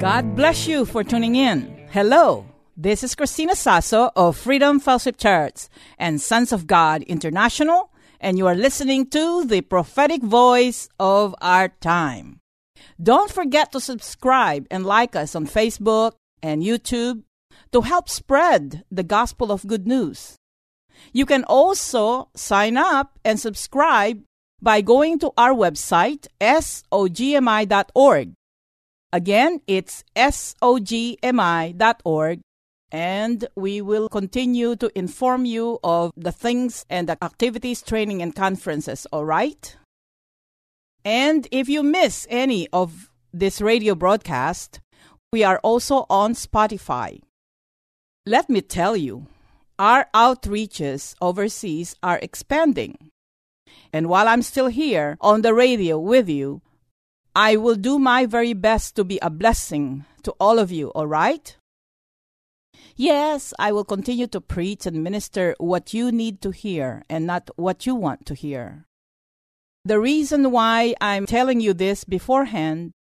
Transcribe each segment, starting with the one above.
God bless you for tuning in. Hello, this is Christina Sasso of Freedom Fellowship Church and Sons of God International, and you are listening to the prophetic voice of our time. Don't forget to subscribe and like us on Facebook and YouTube to help spread the gospel of good news. You can also sign up and subscribe by going to our website, sogmi.org Again, it's sogmi.org and we will continue to inform you of the things and the activities, training, and conferences, all right? And if you miss any of this radio broadcast, we are also on Spotify. Let me tell you, our outreaches overseas are expanding. And while I'm still here on the radio with you, I will do my very best to be a blessing to all of you, all right? Yes, I will continue to preach and minister what you need to hear and not what you want to hear. The reason why I'm telling you this beforehand,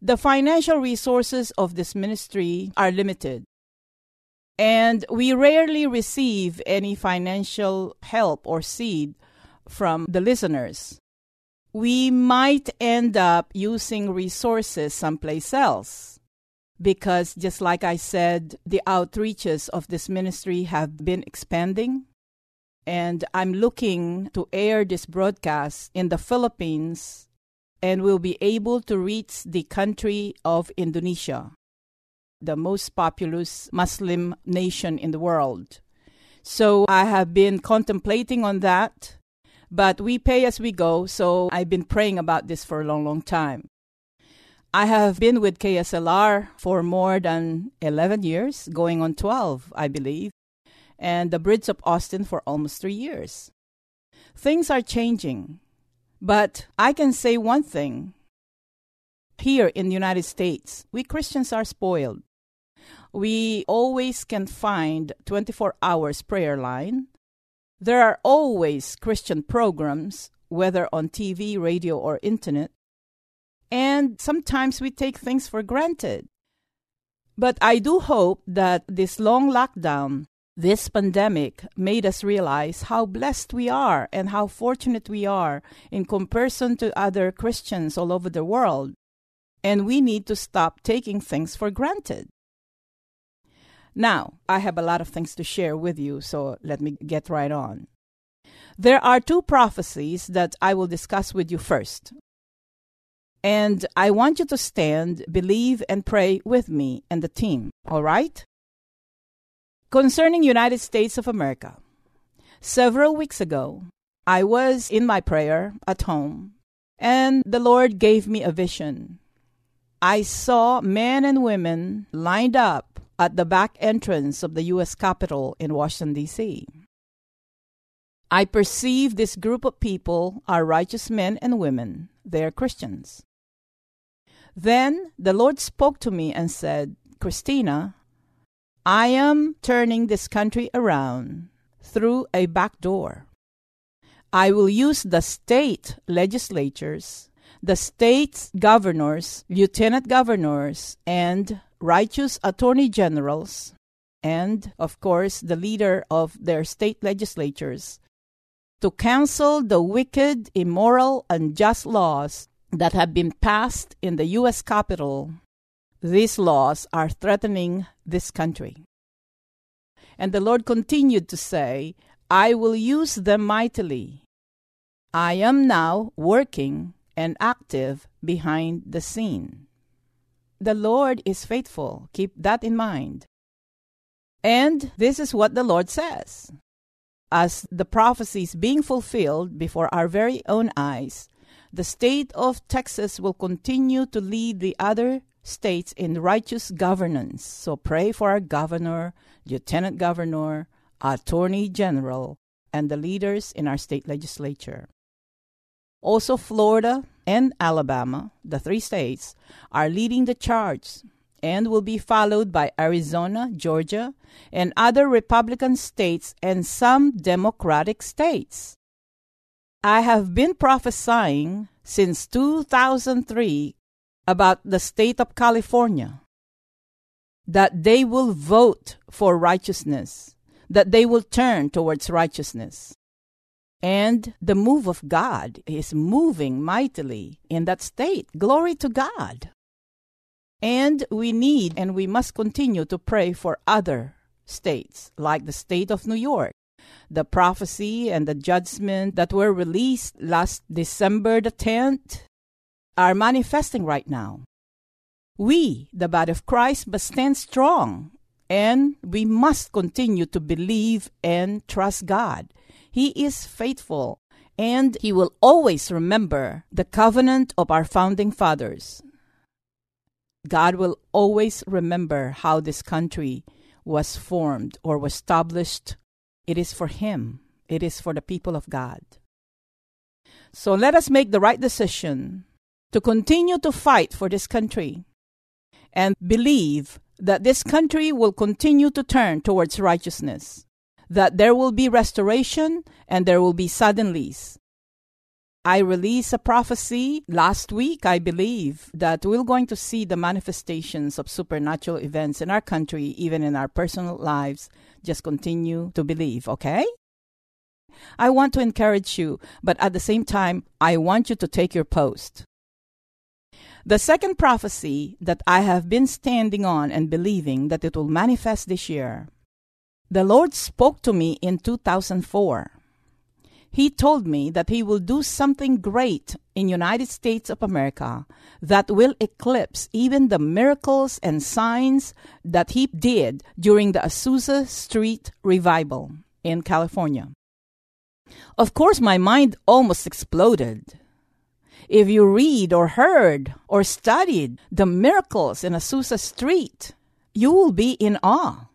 the financial resources of this ministry are limited. And we rarely receive any financial help or seed from the listeners we might end up using resources someplace else. Because just like I said, the outreaches of this ministry have been expanding. And I'm looking to air this broadcast in the Philippines and will be able to reach the country of Indonesia, the most populous Muslim nation in the world. So I have been contemplating on that but we pay as we go, so I've been praying about this for a long, long time. I have been with KSLR for more than 11 years, going on 12, I believe, and the Bridge of Austin for almost three years. Things are changing, but I can say one thing. Here in the United States, we Christians are spoiled. We always can find 24 hours prayer line there are always Christian programs, whether on TV, radio, or internet, and sometimes we take things for granted. But I do hope that this long lockdown, this pandemic, made us realize how blessed we are and how fortunate we are in comparison to other Christians all over the world. And we need to stop taking things for granted. Now, I have a lot of things to share with you, so let me get right on. There are two prophecies that I will discuss with you first. And I want you to stand, believe, and pray with me and the team, all right? Concerning United States of America, several weeks ago, I was in my prayer at home, and the Lord gave me a vision. I saw men and women lined up at the back entrance of the U.S. Capitol in Washington, D.C. I perceive this group of people are righteous men and women. They are Christians. Then the Lord spoke to me and said, Christina, I am turning this country around through a back door. I will use the state legislatures, the state governors, lieutenant governors, and righteous attorney generals, and, of course, the leader of their state legislatures, to cancel the wicked, immoral, and just laws that have been passed in the U.S. Capitol. These laws are threatening this country. And the Lord continued to say, I will use them mightily. I am now working and active behind the scene. The Lord is faithful. Keep that in mind. And this is what the Lord says. As the prophecies being fulfilled before our very own eyes, the state of Texas will continue to lead the other states in righteous governance. So pray for our governor, lieutenant governor, attorney general, and the leaders in our state legislature. Also, Florida and Alabama, the three states, are leading the charge and will be followed by Arizona, Georgia, and other Republican states and some Democratic states. I have been prophesying since 2003 about the state of California that they will vote for righteousness, that they will turn towards righteousness. And the move of God is moving mightily in that state. Glory to God. And we need and we must continue to pray for other states, like the state of New York. The prophecy and the judgment that were released last December the 10th are manifesting right now. We, the body of Christ, must stand strong and we must continue to believe and trust God. He is faithful and He will always remember the covenant of our founding fathers. God will always remember how this country was formed or was established. It is for Him, it is for the people of God. So let us make the right decision to continue to fight for this country and believe that this country will continue to turn towards righteousness, that there will be restoration and there will be suddenlies, I released a prophecy last week, I believe, that we're going to see the manifestations of supernatural events in our country, even in our personal lives. Just continue to believe, okay? I want to encourage you, but at the same time, I want you to take your post. The second prophecy that I have been standing on and believing that it will manifest this year, the Lord spoke to me in 2004 he told me that he will do something great in United States of America that will eclipse even the miracles and signs that he did during the Azusa Street revival in California. Of course, my mind almost exploded. If you read or heard or studied the miracles in Azusa Street, you will be in awe.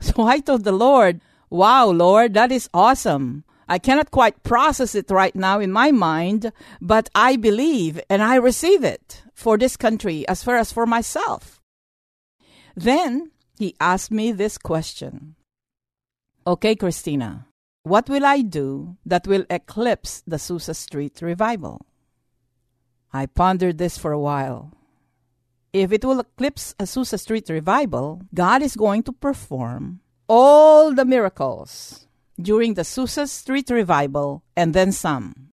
So I told the Lord, Wow, Lord, that is awesome. I cannot quite process it right now in my mind, but I believe and I receive it for this country as far as for myself. Then he asked me this question Okay, Christina, what will I do that will eclipse the Azusa Street revival? I pondered this for a while. If it will eclipse Azusa Street revival, God is going to perform all the miracles during the Azusa Street revival and then some.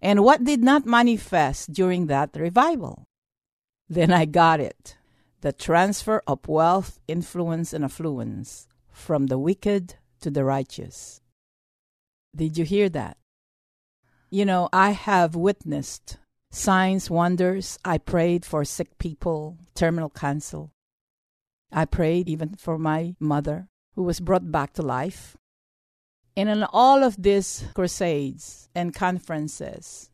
And what did not manifest during that revival? Then I got it the transfer of wealth, influence, and affluence from the wicked to the righteous. Did you hear that? You know, I have witnessed signs, wonders. I prayed for sick people, terminal cancer. I prayed even for my mother, who was brought back to life. And in all of these crusades and conferences,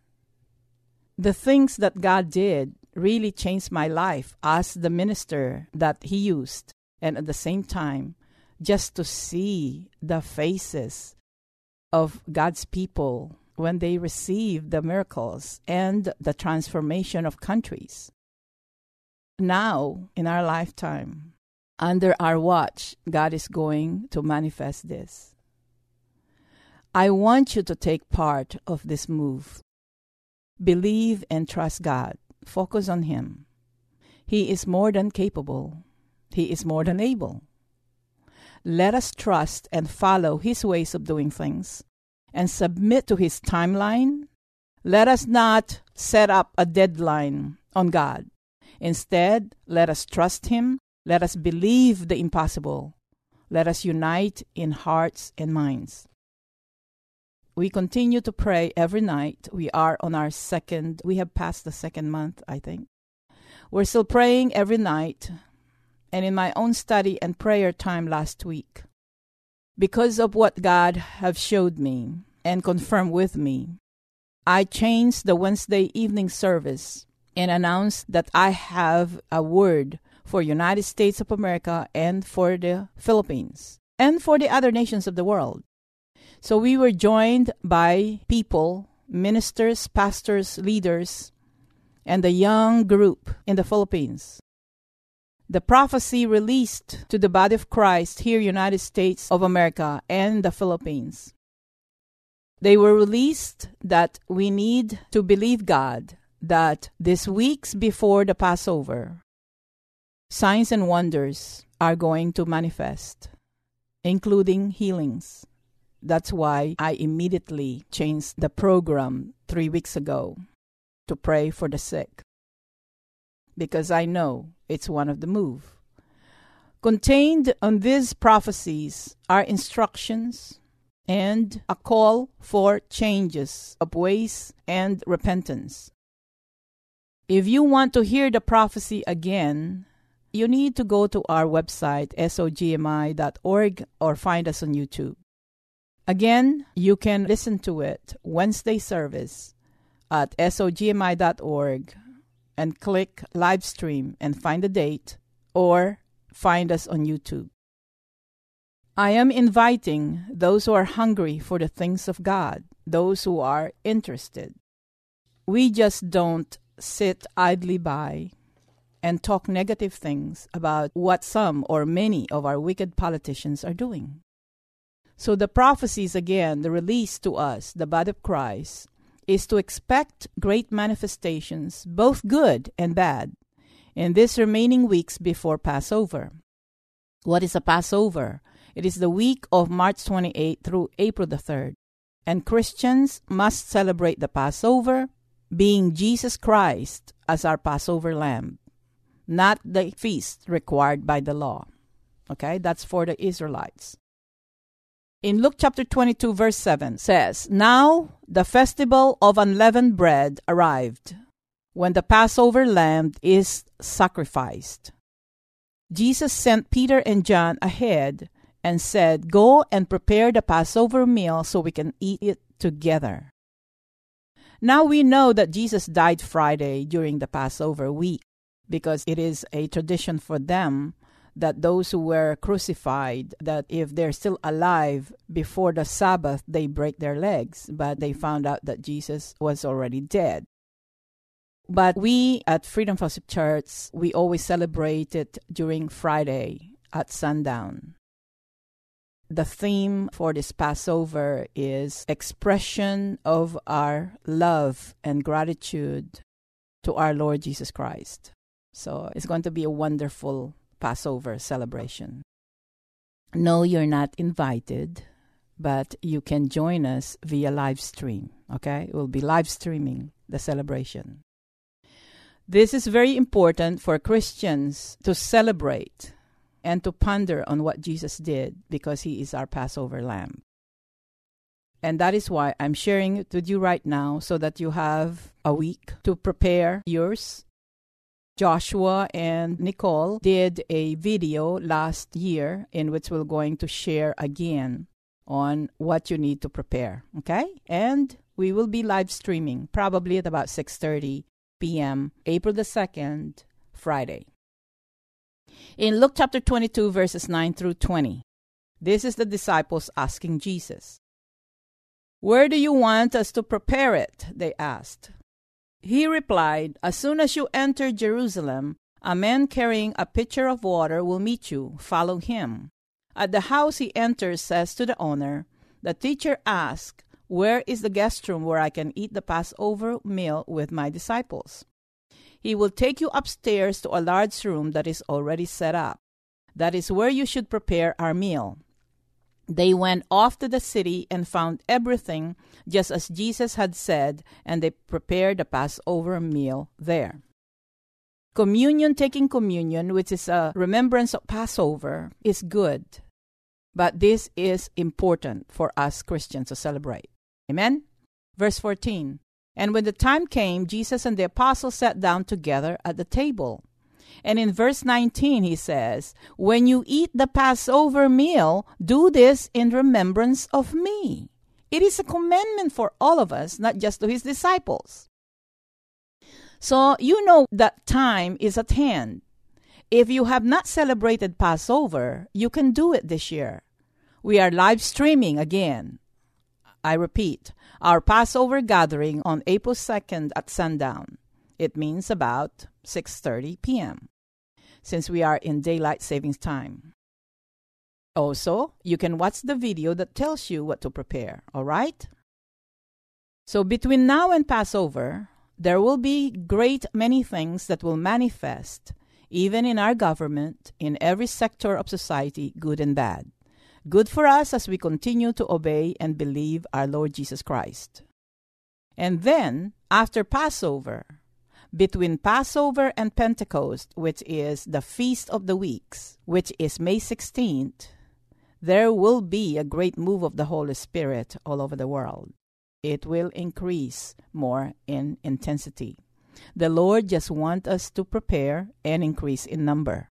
the things that God did really changed my life as the minister that He used. And at the same time, just to see the faces of God's people when they receive the miracles and the transformation of countries. Now, in our lifetime, under our watch, God is going to manifest this. I want you to take part of this move. Believe and trust God. Focus on Him. He is more than capable, He is more than able. Let us trust and follow His ways of doing things and submit to His timeline. Let us not set up a deadline on God. Instead, let us trust Him. Let us believe the impossible. Let us unite in hearts and minds. We continue to pray every night. We are on our second, we have passed the second month, I think. We're still praying every night. And in my own study and prayer time last week, because of what God have showed me and confirmed with me, I changed the Wednesday evening service and announced that I have a word for United States of America and for the Philippines and for the other nations of the world. So we were joined by people, ministers, pastors, leaders, and a young group in the Philippines. The prophecy released to the body of Christ here United States of America and the Philippines. They were released that we need to believe God that this weeks before the Passover, signs and wonders are going to manifest, including healings. That's why I immediately changed the program three weeks ago to pray for the sick. Because I know it's one of the move. Contained on these prophecies are instructions and a call for changes of ways and repentance. If you want to hear the prophecy again, you need to go to our website, sogmi.org, or find us on YouTube. Again, you can listen to it Wednesday service at sogmi.org and click live stream and find the date or find us on YouTube. I am inviting those who are hungry for the things of God, those who are interested. We just don't sit idly by and talk negative things about what some or many of our wicked politicians are doing. So the prophecies again, the release to us, the body of Christ, is to expect great manifestations, both good and bad, in these remaining weeks before Passover. What is a Passover? It is the week of March 28 through April the 3rd. And Christians must celebrate the Passover, being Jesus Christ as our Passover lamb, not the feast required by the law. Okay, that's for the Israelites in Luke chapter 22, verse 7 says, Now the festival of unleavened bread arrived, when the Passover lamb is sacrificed. Jesus sent Peter and John ahead and said, Go and prepare the Passover meal so we can eat it together. Now we know that Jesus died Friday during the Passover week because it is a tradition for them that those who were crucified that if they're still alive before the sabbath they break their legs. But they mm-hmm. found out that jesus was already dead. But we at freedom fellowship church we always celebrate it during friday at sundown. The theme for this passover is expression of our love and gratitude to our lord jesus christ. So it's going to be a wonderful Passover celebration. No, you're not invited, but you can join us via live stream. Okay? We'll be live streaming the celebration. This is very important for Christians to celebrate and to ponder on what Jesus did because he is our Passover lamb. And that is why I'm sharing it with you right now so that you have a week to prepare yours Joshua and Nicole did a video last year in which we're going to share again on what you need to prepare, okay? And we will be live streaming probably at about 6:30 p.m. April the 2nd, Friday. In Luke chapter 22 verses 9 through 20. This is the disciples asking Jesus. Where do you want us to prepare it? they asked. He replied, As soon as you enter Jerusalem, a man carrying a pitcher of water will meet you. Follow him. At the house he enters, says to the owner, The teacher asks, Where is the guest room where I can eat the Passover meal with my disciples? He will take you upstairs to a large room that is already set up. That is where you should prepare our meal. They went off to the city and found everything just as Jesus had said, and they prepared a Passover meal there. Communion, taking communion, which is a remembrance of Passover, is good. But this is important for us Christians to celebrate. Amen? Verse 14 And when the time came, Jesus and the apostles sat down together at the table. And in verse 19, he says, When you eat the Passover meal, do this in remembrance of me. It is a commandment for all of us, not just to his disciples. So you know that time is at hand. If you have not celebrated Passover, you can do it this year. We are live streaming again. I repeat, our Passover gathering on April 2nd at sundown. It means about 6:30 p.m. since we are in daylight savings time. Also, you can watch the video that tells you what to prepare, all right? So between now and Passover, there will be great many things that will manifest even in our government, in every sector of society, good and bad. Good for us as we continue to obey and believe our Lord Jesus Christ. And then, after Passover, between Passover and Pentecost, which is the Feast of the Weeks, which is May 16th, there will be a great move of the Holy Spirit all over the world. It will increase more in intensity. The Lord just wants us to prepare and increase in number.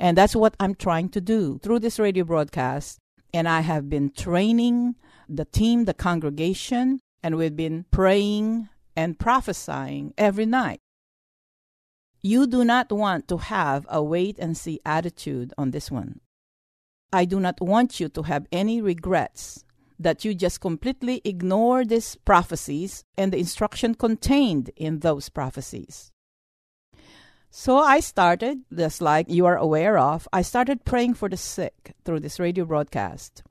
And that's what I'm trying to do through this radio broadcast. And I have been training the team, the congregation, and we've been praying and prophesying every night. You do not want to have a wait and see attitude on this one. I do not want you to have any regrets that you just completely ignore these prophecies and the instruction contained in those prophecies. So I started, just like you are aware of, I started praying for the sick through this radio broadcast.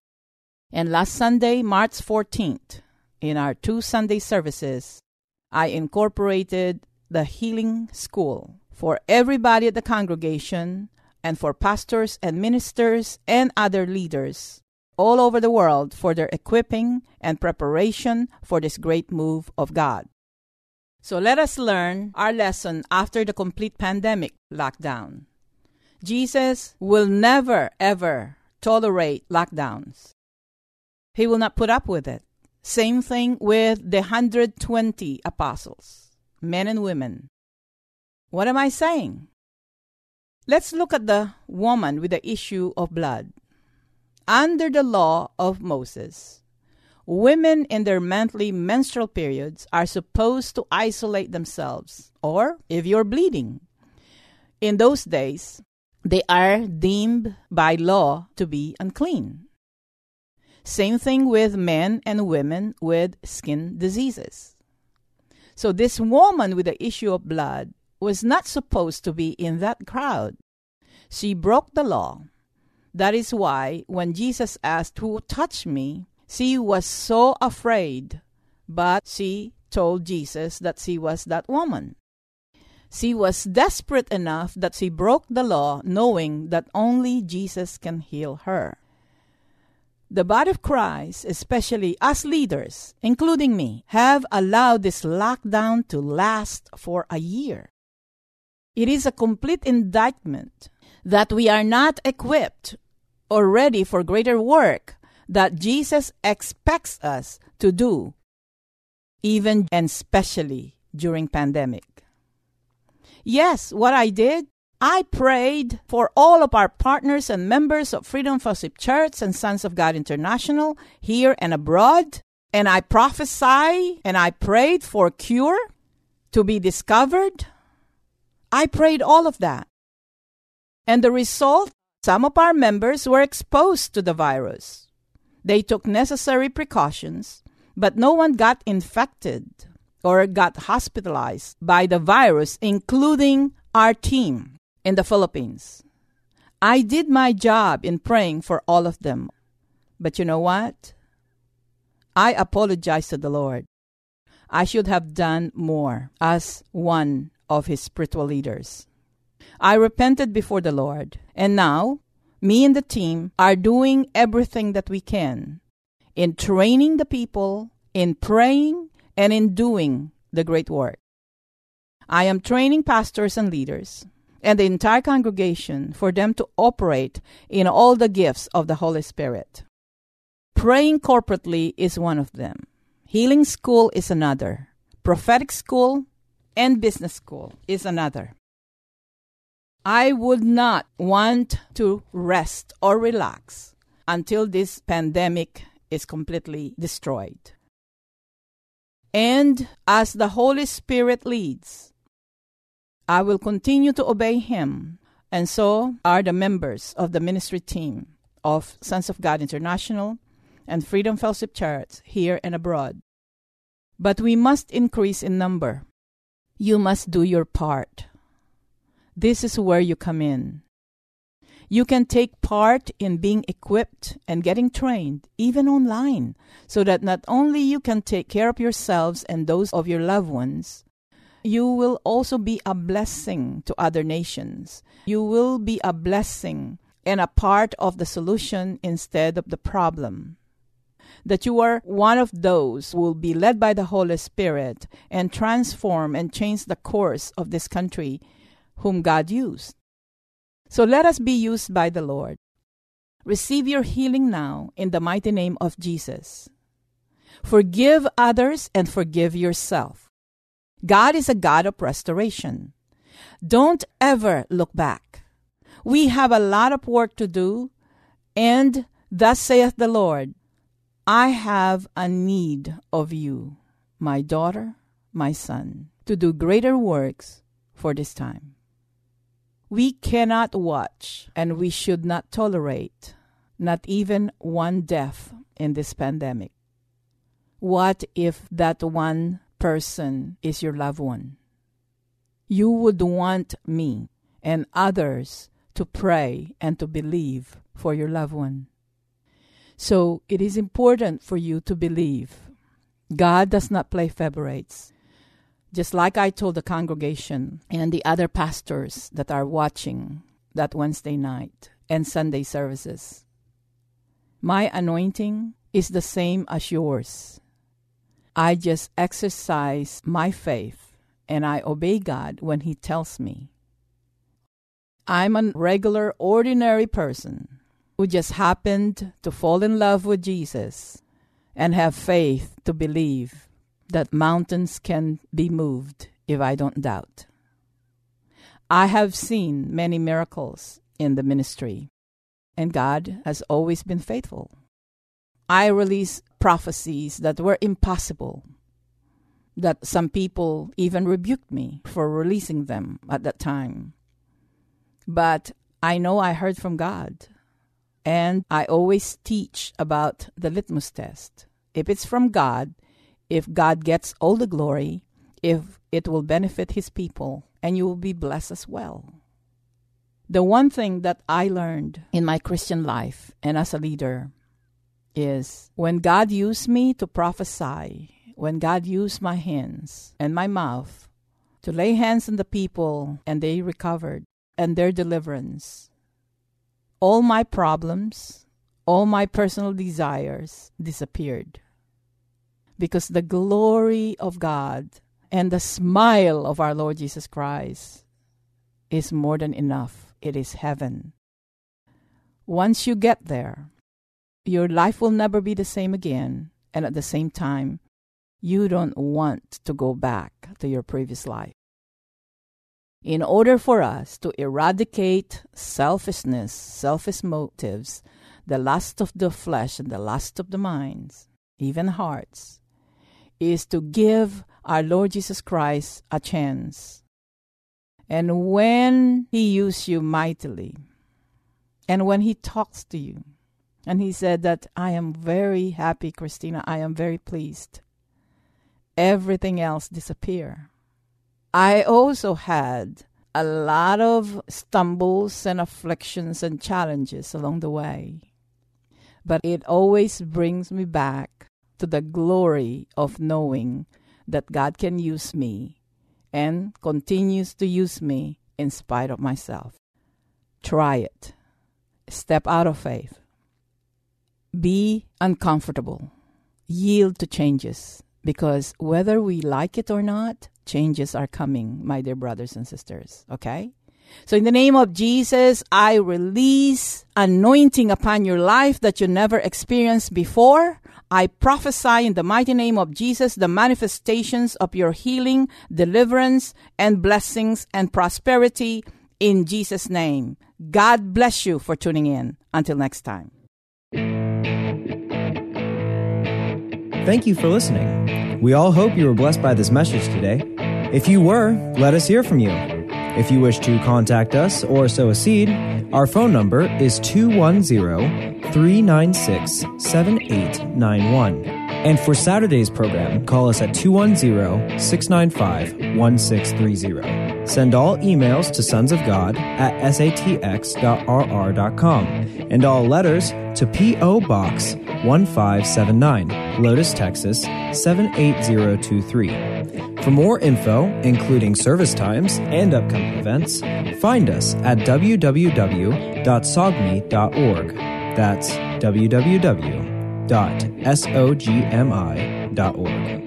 And last Sunday, March 14th, in our two Sunday services, I incorporated the healing school for everybody at the congregation and for pastors and ministers and other leaders all over the world for their equipping and preparation for this great move of God. So let us learn our lesson after the complete pandemic lockdown. Jesus will never, ever tolerate lockdowns. He will not put up with it. Same thing with the 120 apostles, men and women. What am I saying? Let's look at the woman with the issue of blood under the law of Moses, women in their monthly menstrual periods are supposed to isolate themselves, or if you're bleeding. In those days, they are deemed by law to be unclean. Same thing with men and women with skin diseases. So, this woman with the issue of blood was not supposed to be in that crowd. She broke the law that is why when Jesus asked, Who touched me? she was so afraid, but she told Jesus that she was that woman. She was desperate enough that she broke the law, knowing that only Jesus can heal her. The body of Christ, especially us leaders, including me, have allowed this lockdown to last for a year. It is a complete indictment that we are not equipped or ready for greater work that Jesus expects us to do, even and especially during pandemic. Yes, what I did, I prayed for all of our partners and members of Freedom Fellowship Church and Sons of God International here and abroad, and I prophesied and I prayed for a cure to be discovered. I prayed all of that. And the result some of our members were exposed to the virus. They took necessary precautions, but no one got infected or got hospitalized by the virus, including our team in the Philippines. I did my job in praying for all of them. But you know what? I apologize to the Lord. I should have done more as one of his spiritual leaders. I repented before the Lord, and now me and the team are doing everything that we can in training the people, in praying, and in doing the great work. I am training pastors and leaders and the entire congregation for them to operate in all the gifts of the Holy Spirit. Praying corporately is one of them. Healing school is another. Prophetic school and business school is another. I would not want to rest or relax until this pandemic is completely destroyed. And as the Holy Spirit leads, I will continue to obey Him, and so are the members of the ministry team of Sons of God International and Freedom Fellowship Church here and abroad. But we must increase in number. You must do your part. This is where you come in. You can take part in being equipped and getting trained, even online, so that not only you can take care of yourselves and those of your loved ones, you will also be a blessing to other nations. You will be a blessing and a part of the solution instead of the problem. That you are one of those who will be led by the Holy Spirit and transform and change the course of this country whom God used. So let us be used by the Lord. Receive your healing now in the mighty name of Jesus. Forgive others and forgive yourself. God is a God of restoration. Don't ever look back. We have a lot of work to do, and thus saith the Lord, I have a need of you, my daughter, my son, to do greater works for this time. We cannot watch and we should not tolerate not even one death in this pandemic. What if that one person is your loved one? You would want me and others to pray and to believe for your loved one. So it is important for you to believe. God does not play favorites. Just like I told the congregation and the other pastors that are watching that Wednesday night and Sunday services, my anointing is the same as yours. I just exercise my faith and I obey God when He tells me. I'm a regular, ordinary person who just happened to fall in love with Jesus and have faith to believe that mountains can be moved if I don't doubt. I have seen many miracles in the ministry, and God has always been faithful. I release prophecies that were impossible, that some people even rebuked me for releasing them at that time. But I know I heard from God, and I always teach about the litmus test. If it's from God, if God gets all the glory, if it will benefit his people, and you will be blessed as well. The one thing that I learned in my Christian life and as a leader is when God used me to prophesy, when God used my hands and my mouth to lay hands on the people and they recovered and their deliverance, all my problems, all my personal desires disappeared because the glory of God and the smile of our Lord Jesus Christ is more than enough. It is heaven. Once you get there, your life will never be the same again, and at the same time, you don't want to go back to your previous life. In order for us to eradicate selfishness, selfish motives, the lust of the flesh and the lust of the minds, even hearts, is to give our Lord Jesus Christ a chance. And when He uses you mightily, and when He talks to you, and He said that I am very happy, Christina, I am very pleased, everything else disappear. I also had a lot of stumbles and afflictions and challenges along the way. But it always brings me back to the glory of knowing that God can use me and continues to use me in spite of myself. Try it. Step out of faith. Be uncomfortable. Yield to changes because whether we like it or not, changes are coming, my dear brothers and sisters. Okay? So, in the name of Jesus, I release anointing upon your life that you never experienced before. I prophesy in the mighty name of Jesus the manifestations of your healing, deliverance, and blessings and prosperity in Jesus' name. God bless you for tuning in. Until next time. Thank you for listening. We all hope you were blessed by this message today. If you were, let us hear from you. If you wish to contact us or sow a seed, our phone number is 210 396 7891. And for Saturday's program, call us at 210 695 1630. Send all emails to sons of God at satx.rr.com and all letters to P.O. Box 1579, Helotes, Texas 78023. For more info, including service times and upcoming events, find us at www.sogmi.org. That's www.sogmi.org.